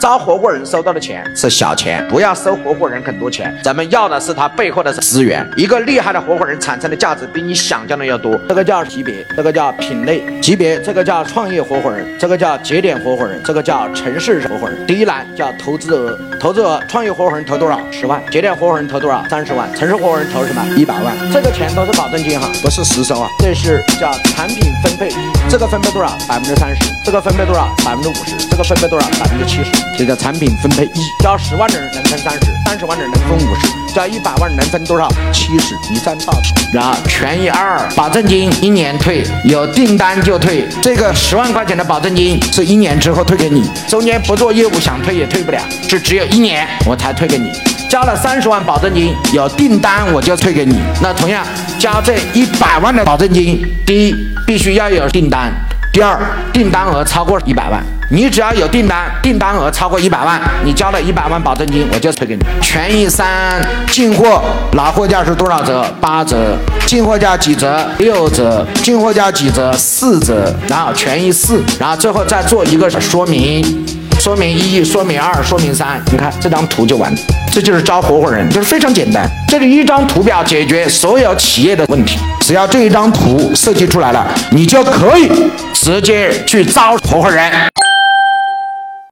招合伙人收到的钱是小钱，不要收合伙人很多钱，咱们要的是他背后的资源。一个厉害的合伙人产生的价值比你想象的要多。这个叫级别，这个叫品类级别，这个叫创业合伙人，这个叫节点合伙人，这个叫城市合伙人。第一栏叫投资额，投资额创业合伙人投多少？十万，节点合伙人投多少？三十万，城市合伙人投什么？一百万。这个钱都是保证金哈，不是实收啊。这是叫产品分配，这个分配多少？百分之三十，这个分配多少？百分之五十，这个分配多少？百分之七十。这叫产品分配一，交十万的人能分三十，三十万的人能分五十，交一百万人能分多少？七十，一占大头。然后权益二，保证金一年退，有订单就退。这个十万块钱的保证金是一年之后退给你，中间不做业务想退也退不了，是只有一年我才退给你。交了三十万保证金，有订单我就退给你。那同样交这一百万的保证金，第一必须要有订单。第二，订单额超过一百万，你只要有订单，订单额超过一百万，你交了一百万保证金，我就退给你。权益三，进货拿货价是多少折？八折。进货价几折？六折。进货价几折？四折。然后权益四，然后最后再做一个说明，说明一，说明二，说明三。你看这张图就完，这就是招合伙人，就是非常简单。这里一张图表解决所有企业的问题，只要这一张图设计出来了，你就可以。直接去招合伙人。